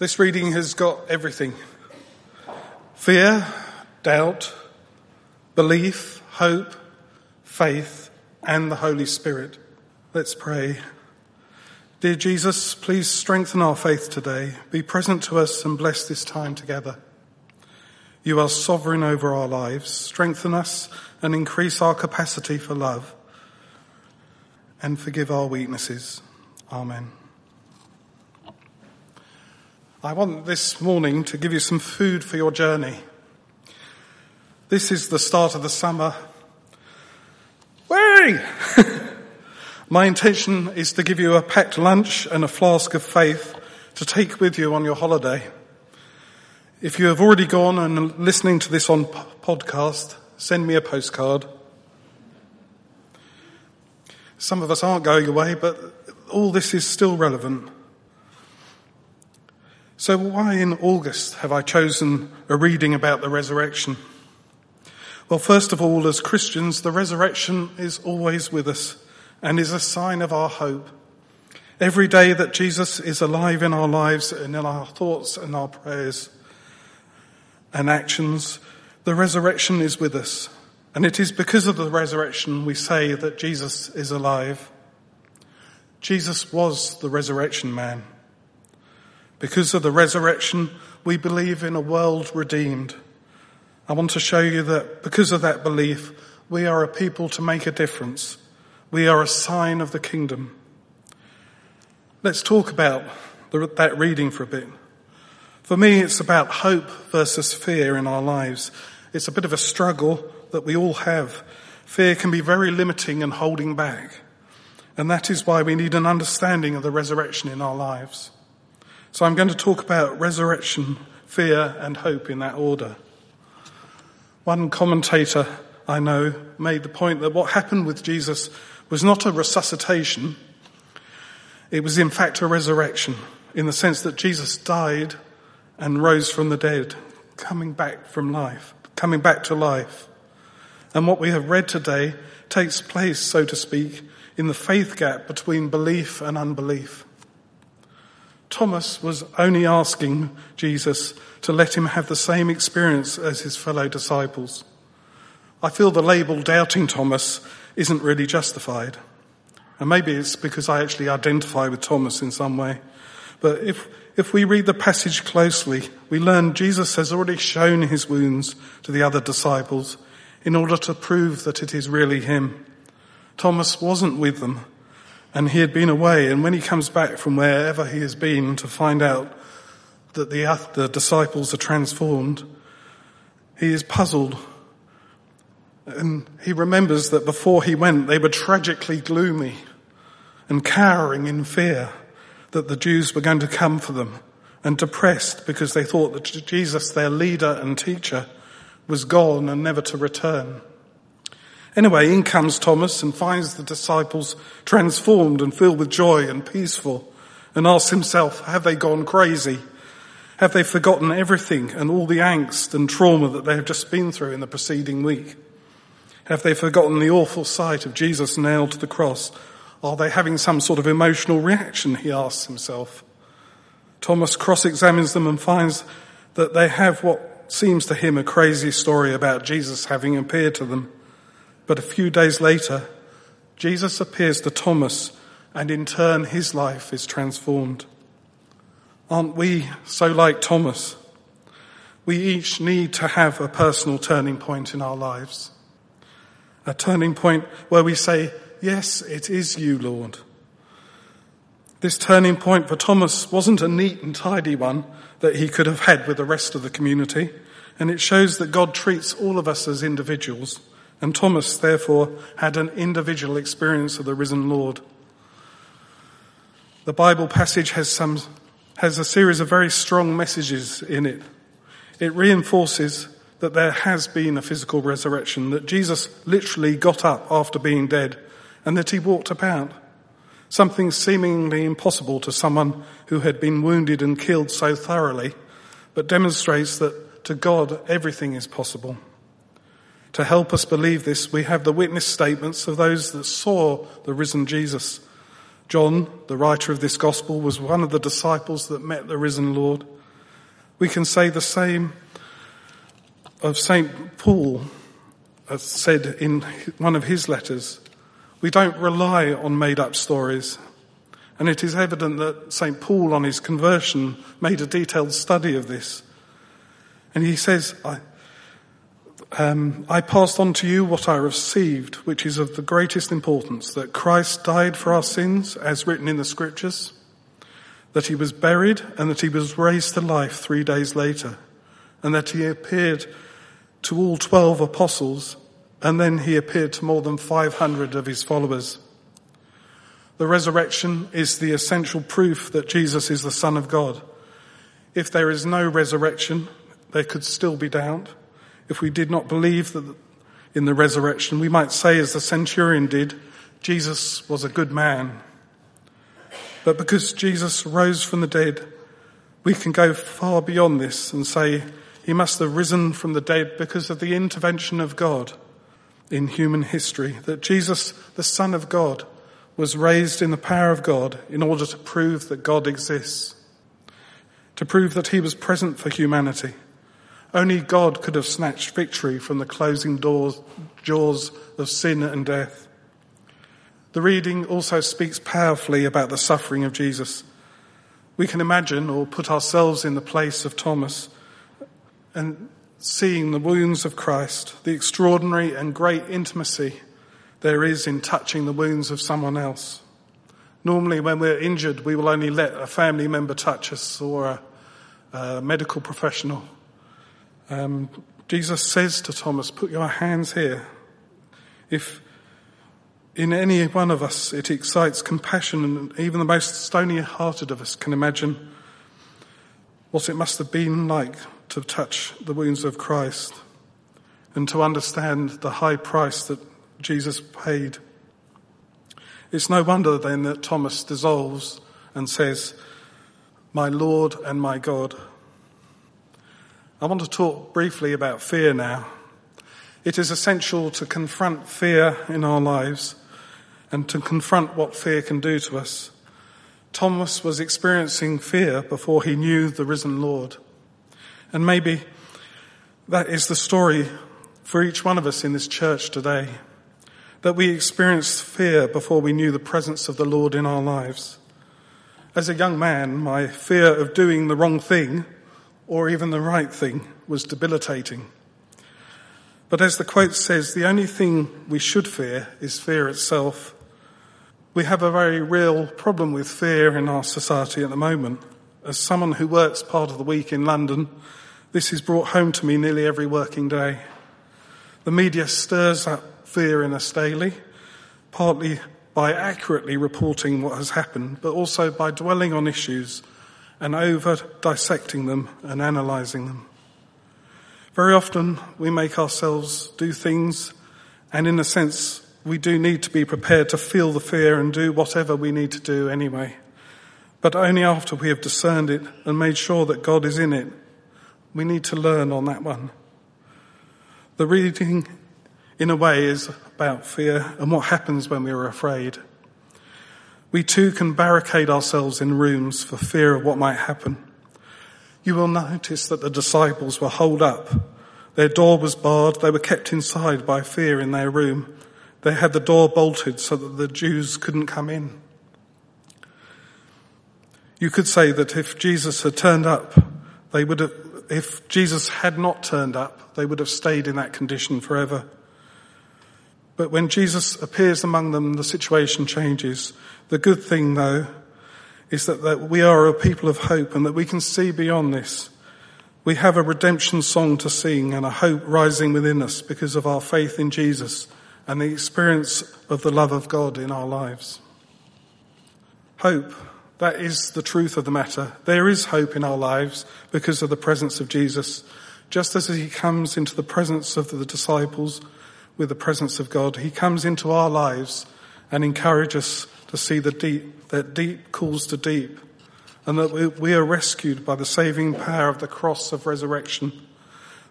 This reading has got everything fear, doubt, belief, hope, faith, and the Holy Spirit. Let's pray. Dear Jesus, please strengthen our faith today. Be present to us and bless this time together. You are sovereign over our lives. Strengthen us and increase our capacity for love and forgive our weaknesses. Amen. I want this morning to give you some food for your journey. This is the start of the summer. Way! My intention is to give you a packed lunch and a flask of faith to take with you on your holiday. If you have already gone and are listening to this on podcast, send me a postcard. Some of us aren't going away, but all this is still relevant. So why in August have I chosen a reading about the resurrection? Well, first of all, as Christians, the resurrection is always with us and is a sign of our hope. Every day that Jesus is alive in our lives and in our thoughts and our prayers and actions, the resurrection is with us. And it is because of the resurrection we say that Jesus is alive. Jesus was the resurrection man. Because of the resurrection, we believe in a world redeemed. I want to show you that because of that belief, we are a people to make a difference. We are a sign of the kingdom. Let's talk about the, that reading for a bit. For me, it's about hope versus fear in our lives. It's a bit of a struggle that we all have. Fear can be very limiting and holding back. And that is why we need an understanding of the resurrection in our lives. So I'm going to talk about resurrection, fear, and hope in that order. One commentator I know made the point that what happened with Jesus was not a resuscitation, it was in fact a resurrection, in the sense that Jesus died and rose from the dead, coming back from life, coming back to life. And what we have read today takes place, so to speak, in the faith gap between belief and unbelief. Thomas was only asking Jesus to let him have the same experience as his fellow disciples. I feel the label doubting Thomas isn't really justified. And maybe it's because I actually identify with Thomas in some way. But if, if we read the passage closely, we learn Jesus has already shown his wounds to the other disciples in order to prove that it is really him. Thomas wasn't with them and he had been away. And when he comes back from wherever he has been to find out that the, the disciples are transformed, he is puzzled. And he remembers that before he went, they were tragically gloomy and cowering in fear that the Jews were going to come for them and depressed because they thought that Jesus, their leader and teacher, was gone and never to return. Anyway, in comes Thomas and finds the disciples transformed and filled with joy and peaceful and asks himself, have they gone crazy? Have they forgotten everything and all the angst and trauma that they have just been through in the preceding week? Have they forgotten the awful sight of Jesus nailed to the cross? Are they having some sort of emotional reaction? He asks himself. Thomas cross-examines them and finds that they have what seems to him a crazy story about Jesus having appeared to them. But a few days later, Jesus appears to Thomas and in turn his life is transformed. Aren't we so like Thomas? We each need to have a personal turning point in our lives. A turning point where we say, yes, it is you, Lord. This turning point for Thomas wasn't a neat and tidy one that he could have had with the rest of the community. And it shows that God treats all of us as individuals and Thomas, therefore, had an individual experience of the risen Lord. The Bible passage has some, has a series of very strong messages in it. It reinforces that there has been a physical resurrection, that Jesus literally got up after being dead, and that he walked about. Something seemingly impossible to someone who had been wounded and killed so thoroughly, but demonstrates that to God everything is possible. To help us believe this, we have the witness statements of those that saw the risen Jesus. John, the writer of this gospel, was one of the disciples that met the risen Lord. We can say the same of St. Paul, as said in one of his letters. We don't rely on made up stories. And it is evident that St. Paul, on his conversion, made a detailed study of this. And he says, I, um, I passed on to you what I received, which is of the greatest importance, that Christ died for our sins, as written in the scriptures, that he was buried, and that he was raised to life three days later, and that he appeared to all twelve apostles, and then he appeared to more than 500 of his followers. The resurrection is the essential proof that Jesus is the Son of God. If there is no resurrection, there could still be doubt if we did not believe that in the resurrection, we might say, as the centurion did, Jesus was a good man. But because Jesus rose from the dead, we can go far beyond this and say he must have risen from the dead because of the intervention of God in human history, that Jesus, the Son of God, was raised in the power of God in order to prove that God exists, to prove that he was present for humanity only God could have snatched victory from the closing doors, jaws of sin and death. The reading also speaks powerfully about the suffering of Jesus. We can imagine or put ourselves in the place of Thomas and seeing the wounds of Christ, the extraordinary and great intimacy there is in touching the wounds of someone else. Normally, when we're injured, we will only let a family member touch us or a, a medical professional. Um, Jesus says to Thomas, Put your hands here. If in any one of us it excites compassion, and even the most stony hearted of us can imagine what it must have been like to touch the wounds of Christ and to understand the high price that Jesus paid. It's no wonder then that Thomas dissolves and says, My Lord and my God. I want to talk briefly about fear now. It is essential to confront fear in our lives and to confront what fear can do to us. Thomas was experiencing fear before he knew the risen Lord. And maybe that is the story for each one of us in this church today. That we experienced fear before we knew the presence of the Lord in our lives. As a young man, my fear of doing the wrong thing or even the right thing was debilitating. But as the quote says, the only thing we should fear is fear itself. We have a very real problem with fear in our society at the moment. As someone who works part of the week in London, this is brought home to me nearly every working day. The media stirs up fear in us daily, partly by accurately reporting what has happened, but also by dwelling on issues and over dissecting them and analysing them. Very often we make ourselves do things and in a sense we do need to be prepared to feel the fear and do whatever we need to do anyway. But only after we have discerned it and made sure that God is in it. We need to learn on that one. The reading in a way is about fear and what happens when we are afraid. We too can barricade ourselves in rooms for fear of what might happen. You will notice that the disciples were holed up. Their door was barred. They were kept inside by fear in their room. They had the door bolted so that the Jews couldn't come in. You could say that if Jesus had turned up, they would have, if Jesus had not turned up, they would have stayed in that condition forever. But when Jesus appears among them, the situation changes. The good thing, though, is that, that we are a people of hope and that we can see beyond this. We have a redemption song to sing and a hope rising within us because of our faith in Jesus and the experience of the love of God in our lives. Hope, That is the truth of the matter. There is hope in our lives because of the presence of Jesus. Just as he comes into the presence of the disciples with the presence of God, he comes into our lives and encourages us to see the deep, that deep calls to deep, and that we are rescued by the saving power of the cross of resurrection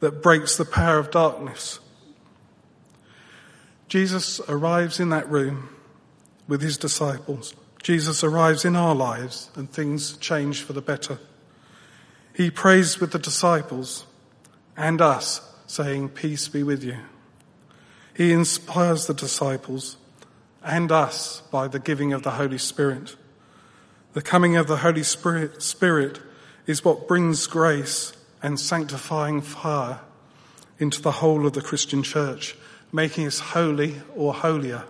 that breaks the power of darkness. Jesus arrives in that room with his disciples Jesus arrives in our lives and things change for the better. He prays with the disciples and us, saying, Peace be with you. He inspires the disciples and us by the giving of the Holy Spirit. The coming of the Holy Spirit, Spirit is what brings grace and sanctifying fire into the whole of the Christian church, making us holy or holier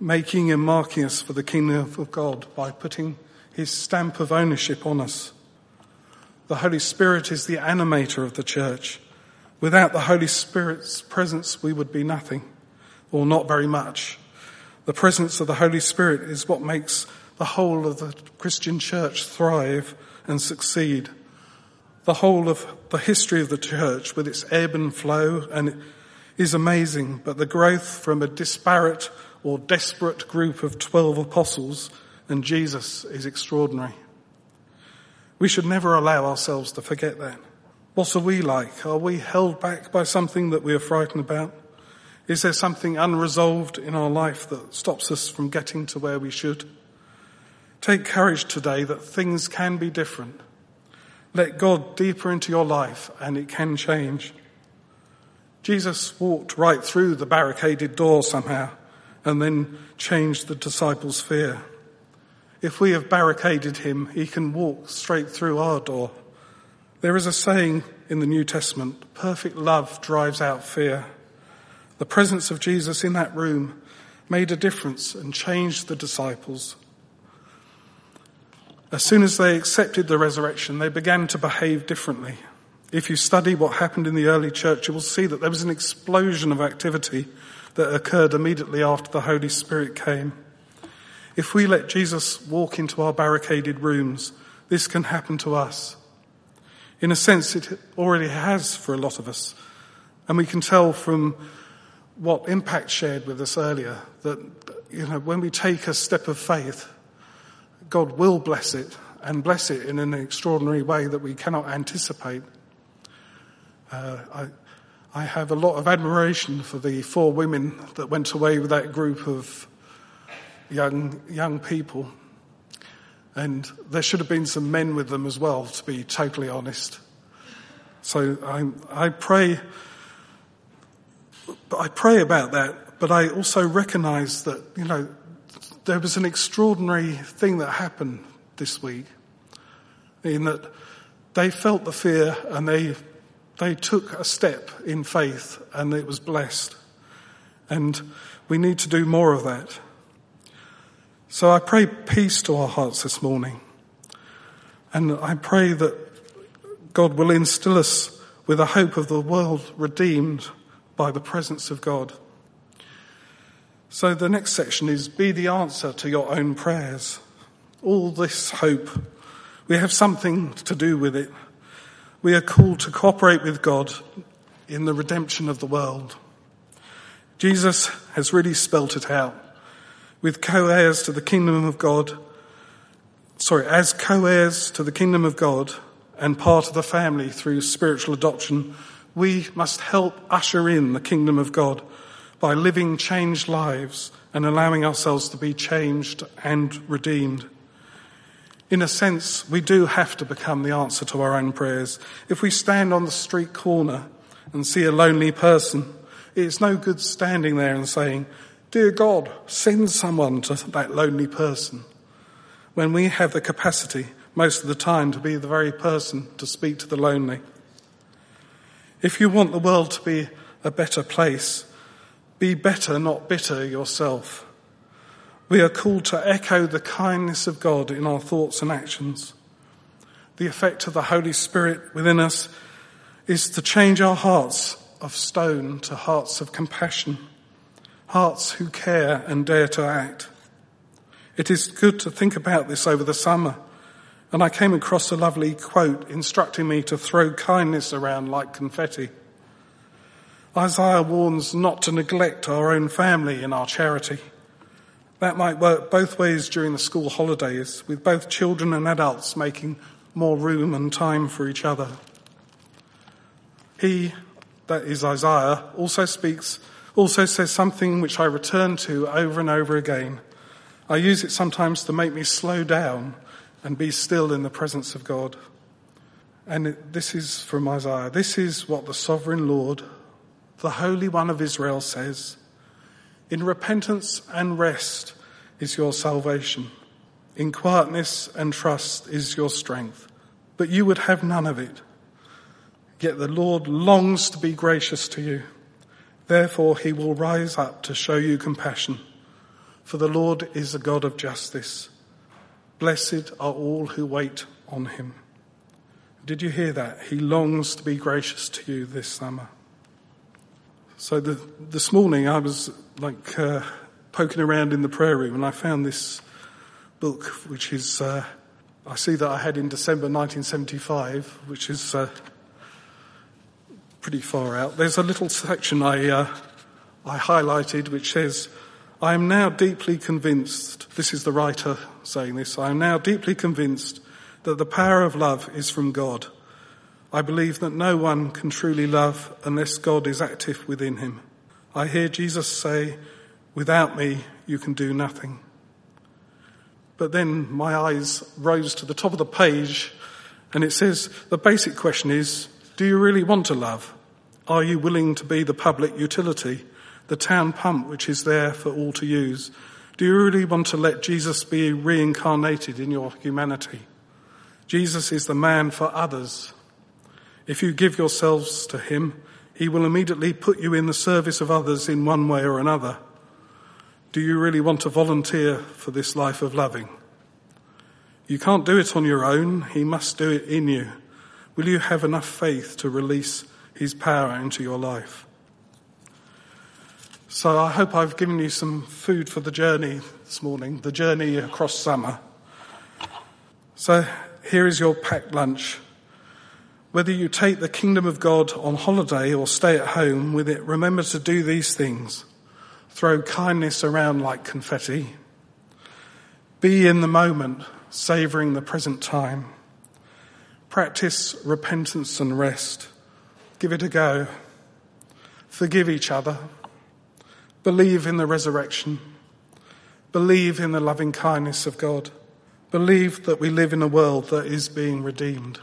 making and marking us for the kingdom of God by putting his stamp of ownership on us. The Holy Spirit is the animator of the church. Without the Holy Spirit's presence, we would be nothing, or not very much. The presence of the Holy Spirit is what makes the whole of the Christian church thrive and succeed. The whole of the history of the church with its ebb and flow and is amazing, but the growth from a disparate or desperate group of 12 apostles and Jesus is extraordinary. We should never allow ourselves to forget that. What are we like? Are we held back by something that we are frightened about? Is there something unresolved in our life that stops us from getting to where we should? Take courage today that things can be different. Let God deeper into your life and it can change. Jesus walked right through the barricaded door somehow and then changed the disciples' fear. If we have barricaded him, he can walk straight through our door. There is a saying in the New Testament, perfect love drives out fear. The presence of Jesus in that room made a difference and changed the disciples. As soon as they accepted the resurrection, they began to behave differently. If you study what happened in the early church, you will see that there was an explosion of activity that occurred immediately after the Holy Spirit came. If we let Jesus walk into our barricaded rooms, this can happen to us. In a sense, it already has for a lot of us. And we can tell from what Impact shared with us earlier that, you know, when we take a step of faith, God will bless it and bless it in an extraordinary way that we cannot anticipate. Uh, I, I have a lot of admiration for the four women that went away with that group of young, young people. And there should have been some men with them as well, to be totally honest. So I, I pray, I pray about that, but I also recognize that, you know, there was an extraordinary thing that happened this week in that they felt the fear and they they took a step in faith and it was blessed. And we need to do more of that. So I pray peace to our hearts this morning. And I pray that God will instill us with a hope of the world redeemed by the presence of God. So the next section is be the answer to your own prayers. All this hope, we have something to do with it. We are called to cooperate with God in the redemption of the world. Jesus has really spelt it out. With co-heirs to the kingdom of God, sorry, as co-heirs to the kingdom of God and part of the family through spiritual adoption, we must help usher in the kingdom of God by living changed lives and allowing ourselves to be changed and redeemed. In a sense, we do have to become the answer to our own prayers. If we stand on the street corner and see a lonely person, it's no good standing there and saying, Dear God, send someone to that lonely person. When we have the capacity, most of the time, to be the very person to speak to the lonely. If you want the world to be a better place, be better, not bitter yourself. We are called to echo the kindness of God in our thoughts and actions. The effect of the Holy Spirit within us is to change our hearts of stone to hearts of compassion, hearts who care and dare to act. It is good to think about this over the summer. And I came across a lovely quote instructing me to throw kindness around like confetti. Isaiah warns not to neglect our own family in our charity. That might work both ways during the school holidays, with both children and adults making more room and time for each other. He, that is Isaiah, also speaks, also says something which I return to over and over again. I use it sometimes to make me slow down and be still in the presence of God. And this is from Isaiah. This is what the sovereign Lord, the Holy One of Israel says. In repentance and rest is your salvation. In quietness and trust is your strength. But you would have none of it. Yet the Lord longs to be gracious to you. Therefore he will rise up to show you compassion. For the Lord is a God of justice. Blessed are all who wait on him. Did you hear that? He longs to be gracious to you this summer. So the, this morning I was like uh, poking around in the prayer room and I found this book, which is, uh, I see that I had in December 1975, which is uh, pretty far out. There's a little section I, uh, I highlighted which says, I am now deeply convinced, this is the writer saying this, I am now deeply convinced that the power of love is from God I believe that no one can truly love unless God is active within him. I hear Jesus say, without me, you can do nothing. But then my eyes rose to the top of the page and it says, the basic question is, do you really want to love? Are you willing to be the public utility, the town pump which is there for all to use? Do you really want to let Jesus be reincarnated in your humanity? Jesus is the man for others, if you give yourselves to Him, He will immediately put you in the service of others in one way or another. Do you really want to volunteer for this life of loving? You can't do it on your own. He must do it in you. Will you have enough faith to release His power into your life? So I hope I've given you some food for the journey this morning, the journey across summer. So here is your packed lunch. Whether you take the kingdom of God on holiday or stay at home with it, remember to do these things. Throw kindness around like confetti. Be in the moment, savoring the present time. Practice repentance and rest. Give it a go. Forgive each other. Believe in the resurrection. Believe in the loving kindness of God. Believe that we live in a world that is being redeemed.